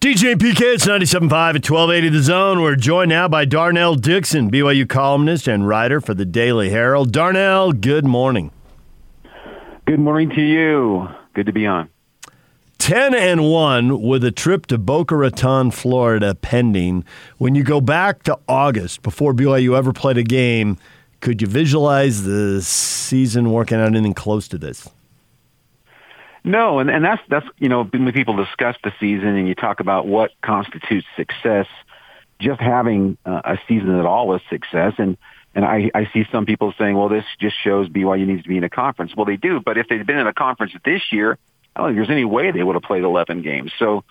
DJ and PK, it's 97.5 at 1280 The Zone. We're joined now by Darnell Dickson, BYU columnist and writer for the Daily Herald. Darnell, good morning. Good morning to you. Good to be on. 10 and 1 with a trip to Boca Raton, Florida pending. When you go back to August, before BYU ever played a game, could you visualize the season working out anything close to this? No, and, and that's that's you know when people discuss the season and you talk about what constitutes success, just having uh, a season at all is success. And and I, I see some people saying, well, this just shows BYU needs to be in a conference. Well, they do, but if they'd been in a conference this year, I don't think there's any way they would have played 11 games. So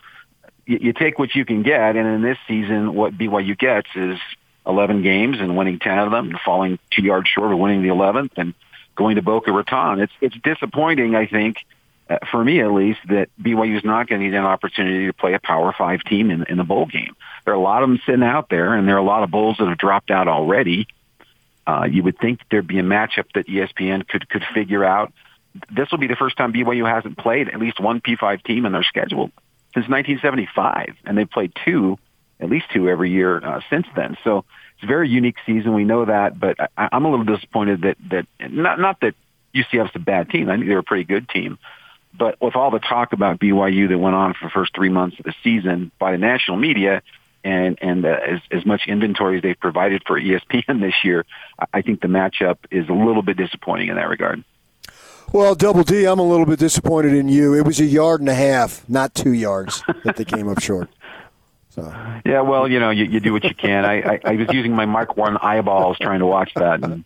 you, you take what you can get, and in this season, what BYU gets is 11 games and winning 10 of them, and falling two yards short of winning the 11th, and going to Boca Raton. It's it's disappointing, I think uh, for me at least, that BYU is not going to get an opportunity to play a Power Five team in, in the bowl game. There are a lot of them sitting out there, and there are a lot of bowls that have dropped out already. Uh, you would think there'd be a matchup that ESPN could could figure out. This will be the first time BYU hasn't played at least one P5 team in their schedule since 1975, and they've played two, at least two every year uh, since then. So it's a very unique season. We know that, but I, I'm a little disappointed that that not not that UCF's a bad team. I think they're a pretty good team. But with all the talk about BYU that went on for the first three months of the season by the national media, and and uh, as as much inventory as they've provided for ESPN this year, I think the matchup is a little bit disappointing in that regard. Well, Double D, I'm a little bit disappointed in you. It was a yard and a half, not two yards, that they came up short. So. Yeah, well, you know, you, you do what you can. I, I, I was using my Mark One eyeballs trying to watch that, and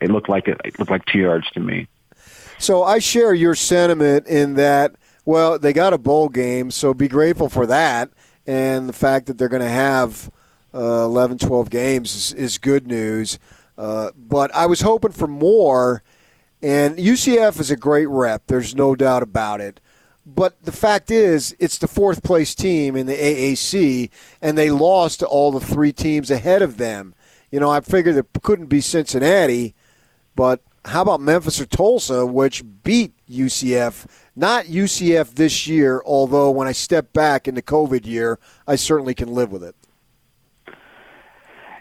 it looked like it, it looked like two yards to me. So I share your sentiment in that, well, they got a bowl game, so be grateful for that. And the fact that they're going to have uh, 11, 12 games is, is good news. Uh, but I was hoping for more. And UCF is a great rep. There's no doubt about it. But the fact is, it's the fourth place team in the AAC, and they lost to all the three teams ahead of them. You know, I figured it couldn't be Cincinnati, but how about Memphis or Tulsa, which beat UCF? Not UCF this year, although when I step back in the COVID year, I certainly can live with it.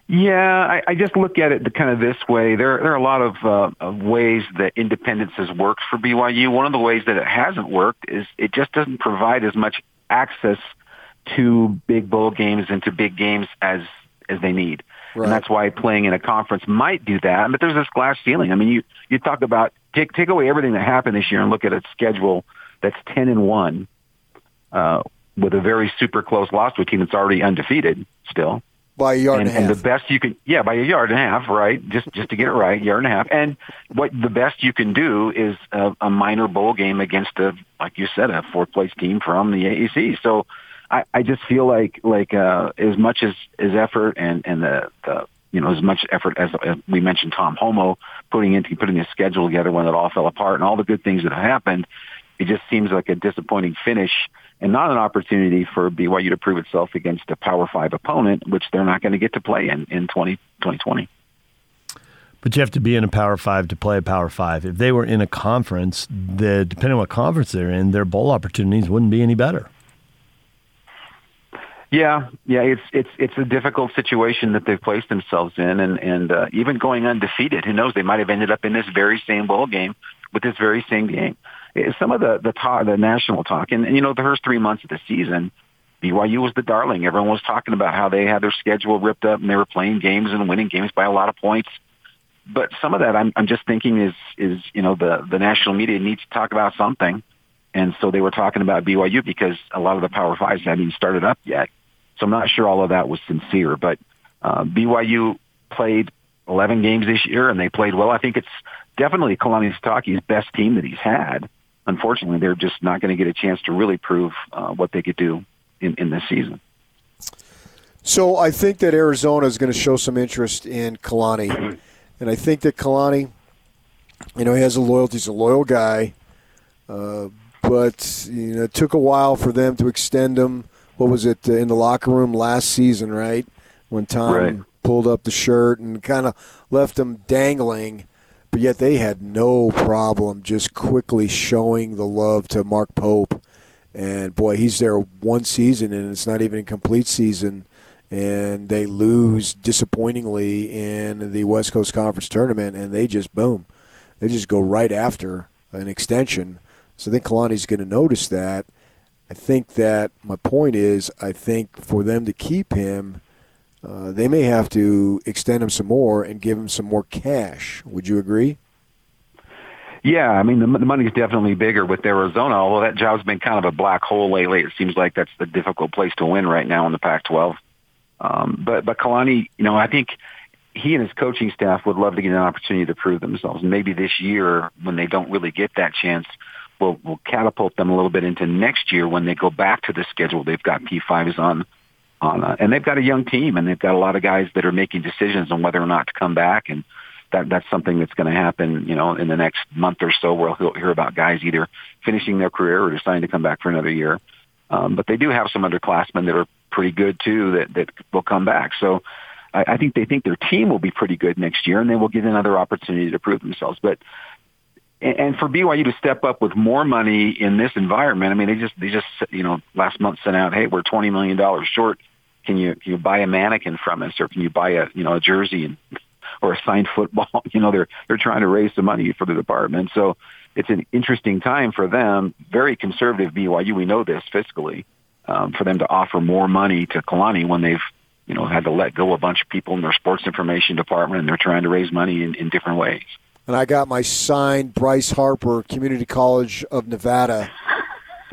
Yeah, I, I just look at it kind of this way. There, there are a lot of, uh, of ways that independence has worked for BYU. One of the ways that it hasn't worked is it just doesn't provide as much access to big bowl games and to big games as as they need. Right. And that's why playing in a conference might do that. But there's this glass ceiling. I mean, you, you talk about take, take away everything that happened this year and look at a schedule that's 10 and 1, uh, with a very super close loss to a team that's already undefeated still. By a yard and, and a half. And the best you can, yeah, by a yard and a half, right? Just, just to get it right, a yard and a half. And what the best you can do is a, a minor bowl game against a, like you said, a fourth place team from the AAC. So, I, I just feel like like uh, as much as as effort and and the, the you know as much effort as, as we mentioned Tom Holmoe putting into putting a schedule together when it all fell apart and all the good things that happened, it just seems like a disappointing finish and not an opportunity for BYU to prove itself against a Power Five opponent, which they're not going to get to play in in 20, 2020. But you have to be in a Power Five to play a Power Five. If they were in a conference, the depending on what conference they're in, their bowl opportunities wouldn't be any better. Yeah, yeah, it's it's it's a difficult situation that they've placed themselves in, and and uh, even going undefeated, who knows? They might have ended up in this very same bowl game with this very same game. Some of the the talk, the national talk, and, and you know, the first three months of the season, BYU was the darling. Everyone was talking about how they had their schedule ripped up and they were playing games and winning games by a lot of points. But some of that, I'm I'm just thinking is is you know the the national media needs to talk about something. And so they were talking about BYU because a lot of the Power Fives hadn't even started up yet. So I'm not sure all of that was sincere, but uh, BYU played 11 games this year and they played well. I think it's definitely Kalani Sitake's best team that he's had. Unfortunately, they're just not going to get a chance to really prove uh, what they could do in, in this season. So I think that Arizona is going to show some interest in Kalani, and I think that Kalani, you know, he has a loyalty. He's a loyal guy, uh, but you know, it took a while for them to extend him what was it uh, in the locker room last season, right? When Tom right. pulled up the shirt and kind of left him dangling, but yet they had no problem just quickly showing the love to Mark Pope And boy, he's there one season, and it's not even a complete season. And they lose disappointingly in the West Coast Conference tournament, and they just boom, they just go right after an extension. So I think Kalani's going to notice that. I think that my point is, I think for them to keep him, uh, they may have to extend him some more and give him some more cash. Would you agree? Yeah, I mean the, the money's definitely bigger with Arizona. Although that job's been kind of a black hole lately, it seems like that's the difficult place to win right now in the Pac-12. Um, but but Kalani, you know, I think he and his coaching staff would love to get an opportunity to prove themselves. Maybe this year, when they don't really get that chance, will will catapult them a little bit into next year when they go back to the schedule. They've got P5s on on, uh, and they've got a young team, and they've got a lot of guys that are making decisions on whether or not to come back and that that's something that's going to happen, you know, in the next month or so, where he'll hear about guys either finishing their career or deciding to come back for another year. Um, but they do have some underclassmen that are pretty good too that that will come back. So I think they think their team will be pretty good next year, and they will get another opportunity to prove themselves. But and for BYU to step up with more money in this environment, I mean, they just they just you know last month sent out, hey, we're twenty million dollars short. Can you can you buy a mannequin from us, or can you buy a you know a jersey and or a signed football. You know, they're they're trying to raise some money for the department. So it's an interesting time for them. Very conservative BYU. We know this fiscally um, for them to offer more money to Kalani when they've you know had to let go a bunch of people in their sports information department and they're trying to raise money in, in different ways. And I got my signed Bryce Harper Community College of Nevada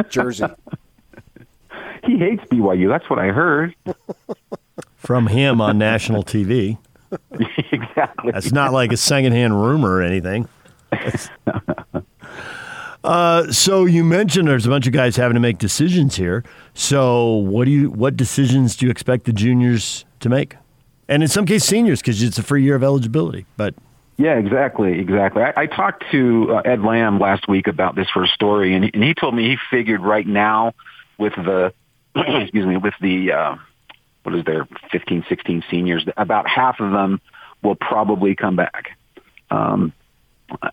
jersey. he hates BYU. That's what I heard. From him on national TV. exactly. That's not like a secondhand rumor or anything. Uh, so you mentioned there's a bunch of guys having to make decisions here. So what do you what decisions do you expect the juniors to make? And in some cases, seniors because it's a free year of eligibility. But yeah, exactly, exactly. I, I talked to uh, Ed Lamb last week about this first story, and and he told me he figured right now with the excuse me with the uh, what is there, 15, 16 seniors, about half of them will probably come back. Um,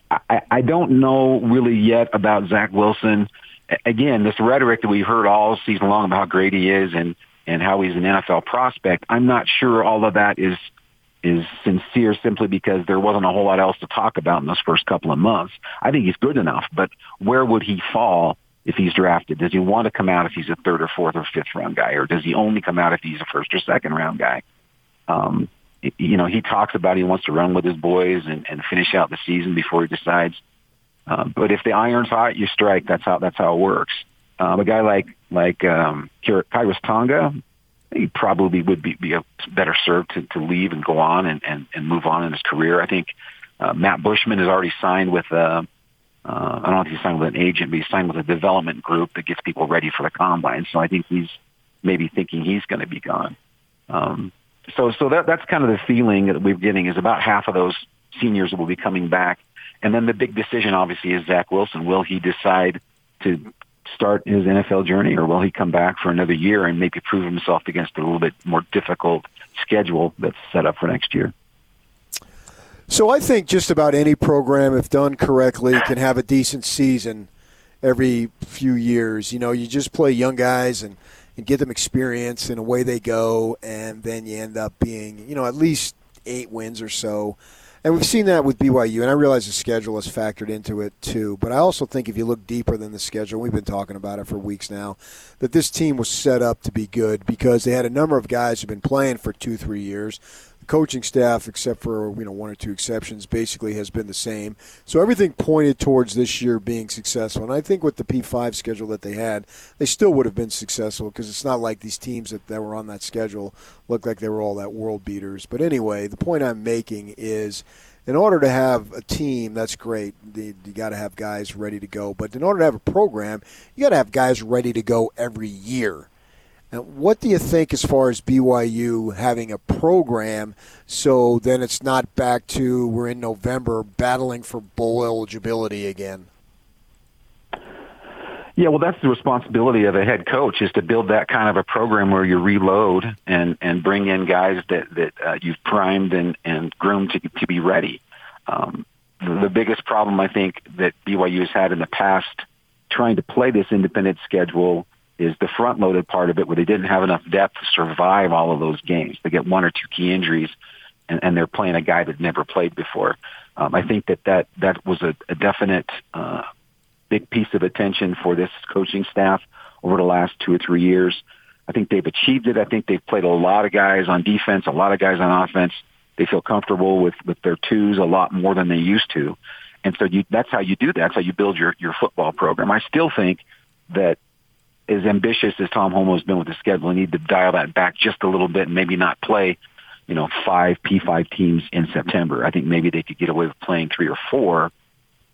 I, I don't know really yet about Zach Wilson. Again, this rhetoric that we've heard all season long about how great he is and, and how he's an NFL prospect, I'm not sure all of that is is sincere simply because there wasn't a whole lot else to talk about in those first couple of months. I think he's good enough, but where would he fall if he's drafted? Does he want to come out if he's a third or fourth or fifth round guy, or does he only come out if he's a first or second round guy? Um, you know, he talks about he wants to run with his boys and, and finish out the season before he decides. Um, but if the iron's hot, you strike. That's how that's how it works. Um, a guy like like um, Khyiris Tonga, he probably would be, be a better served to, to leave and go on and, and, and move on in his career. I think uh, Matt Bushman has already signed with uh, uh, I don't know if he's signed with an agent, but he's signed with a development group that gets people ready for the combine. So I think he's maybe thinking he's going to be gone. Um, so, so that that's kind of the feeling that we're getting is about half of those seniors will be coming back, and then the big decision obviously is Zach Wilson. Will he decide to start his NFL journey, or will he come back for another year and maybe prove himself against a little bit more difficult schedule that's set up for next year? So I think just about any program, if done correctly, can have a decent season every few years. You know, you just play young guys and, and get them experience, and away they go, and then you end up being, you know, at least eight wins or so. And we've seen that with BYU, and I realize the schedule has factored into it too. But I also think if you look deeper than the schedule, we've been talking about it for weeks now, that this team was set up to be good because they had a number of guys who've been playing for two, three years coaching staff, except for you know one or two exceptions, basically has been the same. So everything pointed towards this year being successful. And I think with the P5 schedule that they had, they still would have been successful because it's not like these teams that, that were on that schedule looked like they were all that world beaters. But anyway, the point I'm making is in order to have a team, that's great. You, you got to have guys ready to go. But in order to have a program, you got to have guys ready to go every year. Now, what do you think as far as BYU having a program so then it's not back to we're in November battling for bowl eligibility again? Yeah, well, that's the responsibility of a head coach is to build that kind of a program where you reload and and bring in guys that that uh, you've primed and and groomed to to be ready. Um, the, the biggest problem I think that BYU has had in the past trying to play this independent schedule is the front loaded part of it where they didn't have enough depth to survive all of those games. They get one or two key injuries and, and they're playing a guy that never played before. Um, I think that that, that was a, a definite uh, big piece of attention for this coaching staff over the last two or three years. I think they've achieved it. I think they've played a lot of guys on defense, a lot of guys on offense. They feel comfortable with, with their twos a lot more than they used to. And so you, that's how you do that. That's how you build your, your football program. I still think that as ambitious as Tom Holmoe has been with the schedule, we need to dial that back just a little bit and maybe not play, you know, five P5 teams in September. I think maybe they could get away with playing three or four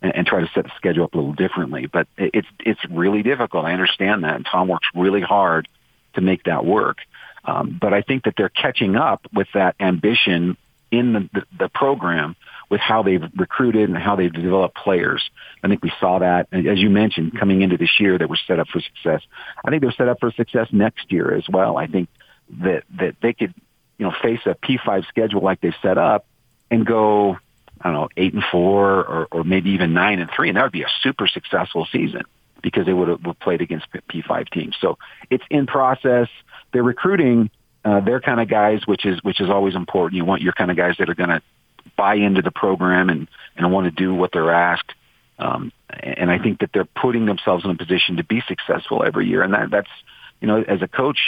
and, and try to set the schedule up a little differently. But it's, it's really difficult. I understand that. And Tom works really hard to make that work. Um, but I think that they're catching up with that ambition in the, the, the program with how they've recruited and how they've developed players. I think we saw that, as you mentioned, coming into this year that were set up for success. I think they're set up for success next year as well. I think that that they could, you know, face a P5 schedule like they've set up and go, I don't know, eight and four or, or maybe even nine and three, and that would be a super successful season because they would have played against P5 teams. So it's in process. They're recruiting uh, their kind of guys, which is which is always important. You want your kind of guys that are going to buy into the program and and want to do what they're asked. Um, and I think that they're putting themselves in a position to be successful every year. And that that's you know as a coach,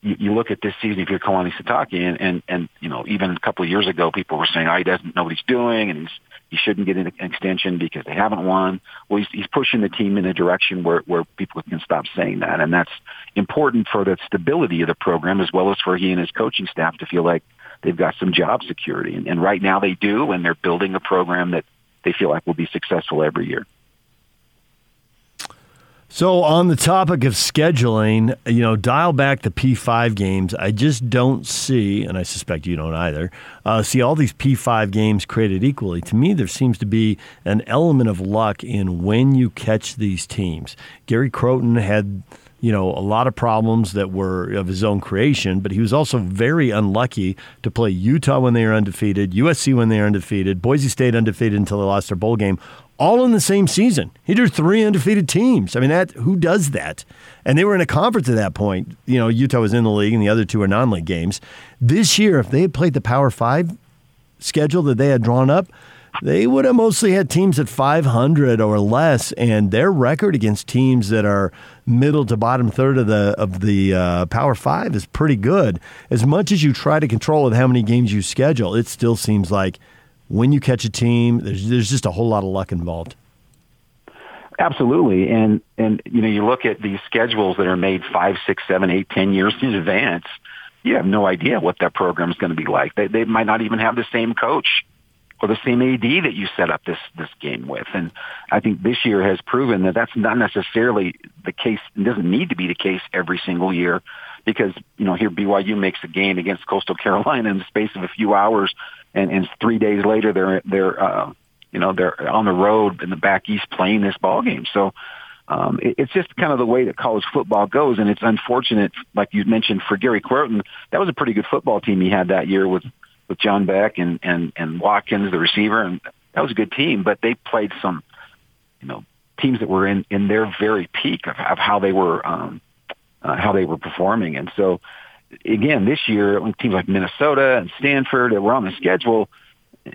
you, you look at this season if you're Kalani Sitake and, and and you know even a couple of years ago people were saying oh he doesn't know what he's doing and he's he shouldn't get an extension because they haven't won. Well, he's, he's pushing the team in a direction where, where people can stop saying that. And that's important for the stability of the program as well as for he and his coaching staff to feel like they've got some job security. And, and right now they do, and they're building a program that they feel like will be successful every year. So, on the topic of scheduling, you know, dial back the P5 games. I just don't see, and I suspect you don't either, uh, see all these P5 games created equally. To me, there seems to be an element of luck in when you catch these teams. Gary Crowton had you know, a lot of problems that were of his own creation, but he was also very unlucky to play Utah when they were undefeated, USC when they were undefeated, Boise State undefeated until they lost their bowl game, all in the same season. He drew three undefeated teams. I mean, that who does that? And they were in a conference at that point. You know, Utah was in the league, and the other two were non-league games. This year, if they had played the Power Five schedule that they had drawn up, they would have mostly had teams at 500 or less, and their record against teams that are middle to bottom third of the of the uh, Power Five is pretty good. As much as you try to control with how many games you schedule, it still seems like when you catch a team, there's there's just a whole lot of luck involved. Absolutely, and and you know you look at these schedules that are made five, six, seven, eight, ten years in advance. You have no idea what that program is going to be like. They they might not even have the same coach or the same AD that you set up this this game with. And I think this year has proven that that's not necessarily the case. It doesn't need to be the case every single year because you know here BYU makes a game against Coastal Carolina in the space of a few hours, and, and three days later they're they're uh, you know they're on the road in the back east playing this ball game. So. Um, it, it's just kind of the way that college football goes, and it's unfortunate, like you mentioned, for Gary Crowton. That was a pretty good football team he had that year with with John Beck and and and Watkins, the receiver, and that was a good team. But they played some, you know, teams that were in in their very peak of, of how they were um, uh, how they were performing. And so, again, this year, teams like Minnesota and Stanford that were on the schedule,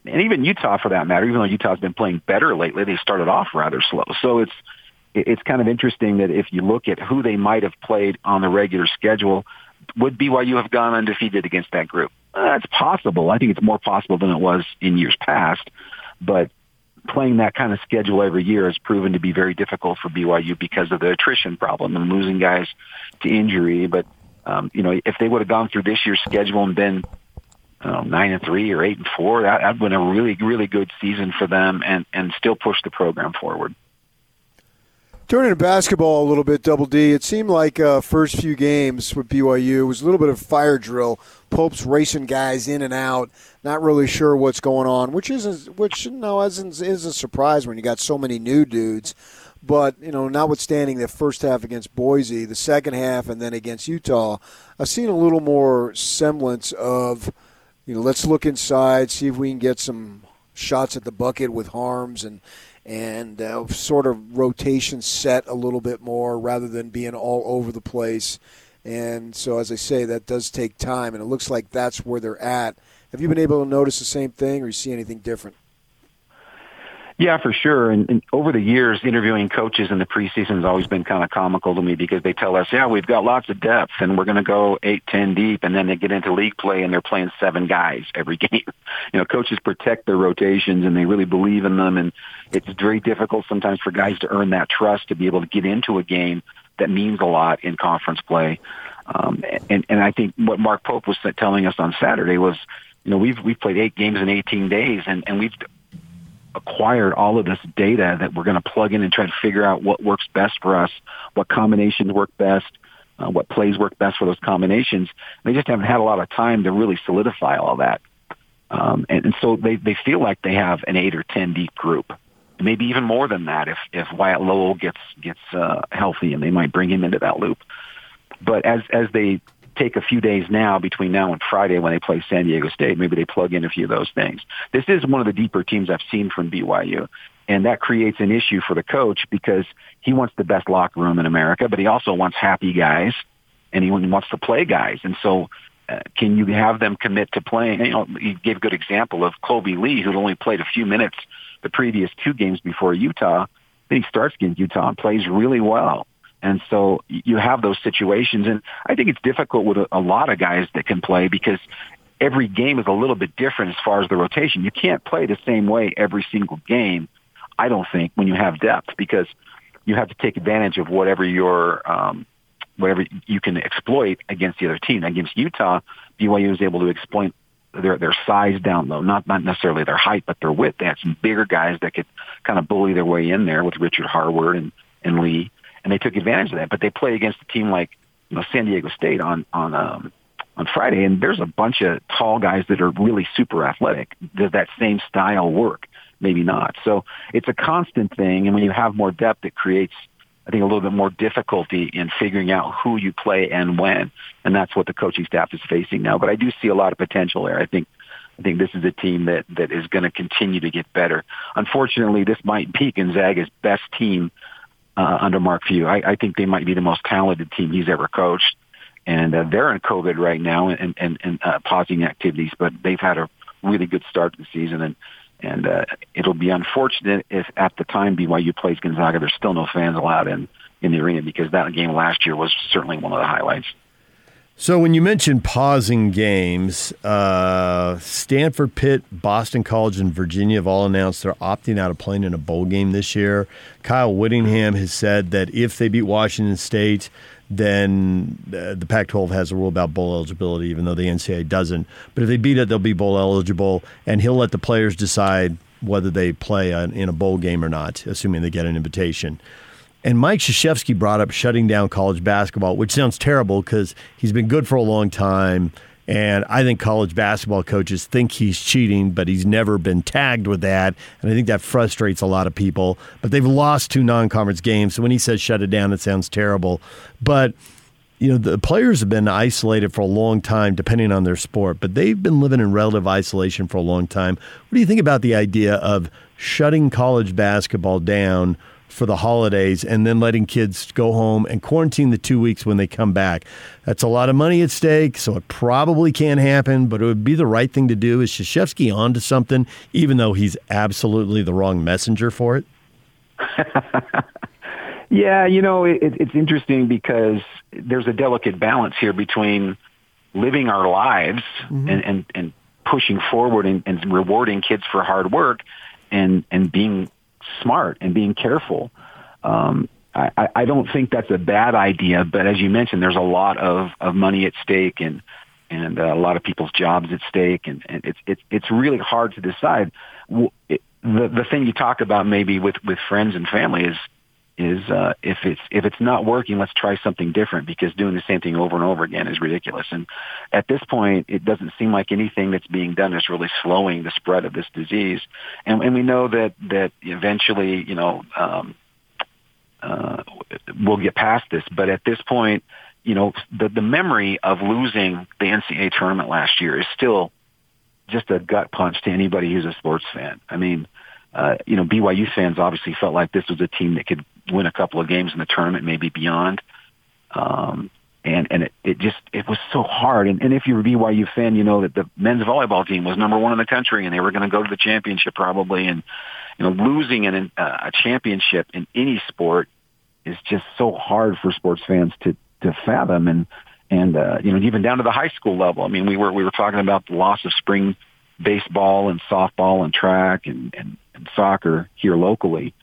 and even Utah for that matter, even though Utah's been playing better lately, they started off rather slow. So it's it's kind of interesting that if you look at who they might have played on the regular schedule, would BYU have gone undefeated against that group? Uh, possible. I think it's more possible than it was in years past, but playing that kind of schedule every year has proven to be very difficult for BYU because of the attrition problem and losing guys to injury. But um, you know, if they would have gone through this year's schedule and been know, nine and three or eight and four, that would have been a really, really good season for them, and and still push the program forward. Turning to basketball a little bit, Double D. It seemed like uh, first few games with BYU was a little bit of fire drill. Pope's racing guys in and out, not really sure what's going on, which isn't which no isn't isn't a surprise when you got so many new dudes. But you know, notwithstanding the first half against Boise, the second half, and then against Utah, I've seen a little more semblance of you know, let's look inside, see if we can get some shots at the bucket with Haarms and and uh, sort of rotation set a little bit more rather than being all over the place. And so, as I say, that does take time, and it looks like that's where they're at. Have you been able to notice the same thing, or you see anything different? Yeah, for sure. And, and over the years, interviewing coaches in the preseason has always been kind of comical to me because they tell us, yeah, we've got lots of depth and we're going to go eight, ten deep. And then they get into league play and they're playing seven guys every game. You know, coaches protect their rotations and they really believe in them. And it's very difficult sometimes for guys to earn that trust to be able to get into a game that means a lot in conference play. Um, and, and I think what Mark Pope was telling us on Saturday was, you know, we've, we've played eight games in 18 days and, and we've acquired all of this data that we're going to plug in and try to figure out what works best for us, what combinations work best, uh, what plays work best for those combinations. They just haven't had a lot of time to really solidify all that. Um, and, and so they, they feel like they have an eight or ten deep group, maybe even more than that if if Wyatt Lowell gets gets uh, healthy, and they might bring him into that loop. But as as they take a few days now between now and Friday when they play San Diego State. Maybe they plug in a few of those things. This is one of the deeper teams I've seen from BYU. And that creates an issue for the coach because he wants the best locker room in America, but he also wants happy guys and he wants to play guys. And so uh, can you have them commit to playing? You know, he gave a good example of Kolby Lee, who'd only played a few minutes the previous two games before Utah. Then he starts against Utah and plays really well. And so you have those situations. And I think it's difficult with a, a lot of guys that can play because every game is a little bit different as far as the rotation. You can't play the same way every single game, I don't think, when you have depth because you have to take advantage of whatever your um, whatever you can exploit against the other team. Against Utah, BYU was able to exploit their their size down low, not not necessarily their height, but their width. They had some bigger guys that could kind of bully their way in there with Richard Harward and and Lee and they took advantage of that. But they play against a team like you know San Diego State on on um, on Friday, and there's a bunch of tall guys that are really super athletic. Does that same style work? Maybe not. So it's a constant thing, and when you have more depth, it creates. I think a little bit more difficulty in figuring out who you play and when, and that's what the coaching staff is facing now. But I do see a lot of potential there. I think I think this is a team that that is going to continue to get better. Unfortunately, this might be Gonzaga's best team uh, under Mark Few. I, I think they might be the most talented team he's ever coached. And uh, they're in COVID right now and, and, and uh, pausing activities, but they've had a really good start to the season. And, and uh, it'll be unfortunate if at the time BYU plays Gonzaga, there's still no fans allowed in, in the arena because that game last year was certainly one of the highlights. So when you mentioned pausing games, uh, Stanford, Pitt, Boston College, and Virginia have all announced they're opting out of playing in a bowl game this year. Kyle Whittingham has said that if they beat Washington State, then uh, the Pac-12 has a rule about bowl eligibility, even though the NCAA doesn't. But if they beat it, they'll be bowl eligible, and he'll let the players decide whether they play in a bowl game or not, assuming they get an invitation. And Mike Krzyzewski brought up shutting down college basketball, which sounds terrible because he's been good for a long time. And I think college basketball coaches think he's cheating, but he's never been tagged with that. And I think that frustrates a lot of people. But they've lost two non conference games. So when he says shut it down, it sounds terrible. But, you know, the players have been isolated for a long time, depending on their sport, but they've been living in relative isolation for a long time. What do you think about the idea of shutting college basketball down? For the holidays and then letting kids go home and quarantine the two weeks when they come back. That's a lot of money at stake, so it probably can't happen, but it would be the right thing to do. Is Krzyzewski onto something, even though he's absolutely the wrong messenger for it? yeah, you know, it, it's interesting because there's a delicate balance here between living our lives mm-hmm. and, and, and pushing forward and, and rewarding kids for hard work and, and being smart and being careful. Um, I, I don't think that's a bad idea, but as you mentioned, there's a lot of, of money at stake and and uh, a lot of people's jobs at stake, and, and it's it's it's really hard to decide. The the thing you talk about maybe with with friends and family is is uh, if it's if it's not working, let's try something different because doing the same thing over and over again is ridiculous. And at this point, it doesn't seem like anything that's being done is really slowing the spread of this disease. And, and we know that that eventually, you know, um, uh, we'll get past this. But at this point, you know, the the memory of losing the NCAA tournament last year is still just a gut punch to anybody who's a sports fan. I mean uh, you know, BYU fans obviously felt like this was a team that could win a couple of games in the tournament, maybe beyond. Um, and and it, it just it was so hard. And, and if you're a BYU fan, you know that the men's volleyball team was number one in the country, and they were going to go to the championship probably. And you know, losing an, uh, a championship in any sport is just so hard for sports fans to to fathom. And and uh, you know, even down to the high school level. I mean, we were we were talking about the loss of spring baseball and softball and track and and, and soccer here locally.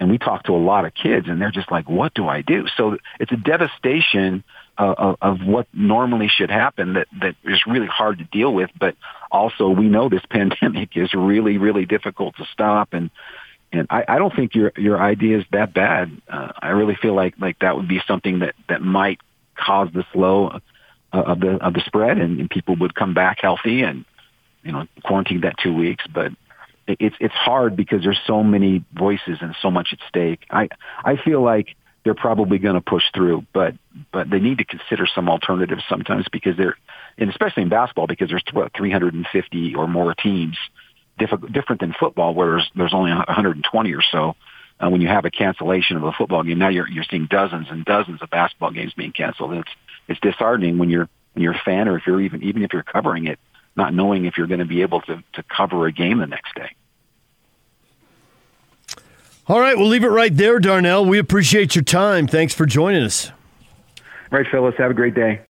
And we talk to a lot of kids, and they're just like, "What do I do?" So it's a devastation of, of what normally should happen that that is really hard to deal with. But also, we know this pandemic is really, really difficult to stop, and and I, I don't think your your idea is that bad. Uh, I really feel like like that would be something that that might cause the slow uh, of the of the spread, and, and people would come back healthy and you know quarantine that two weeks, but it's it's hard because there's so many voices and so much at stake. I I feel like they're probably going to push through, but but they need to consider some alternatives sometimes because they're and especially in basketball because there's what 350 or more teams, diff- different than football where there's there's only 120 or so. Uh, when you have a cancellation of a football game, now you're you're seeing dozens and dozens of basketball games being canceled. It's it's disheartening when you're when you're a fan or if you're even even if you're covering it, not knowing if you're going to be able to to cover a game the next day. All right, we'll leave it right there, Darnell. We appreciate your time. Thanks for joining us. All right, Phyllis. Have a great day.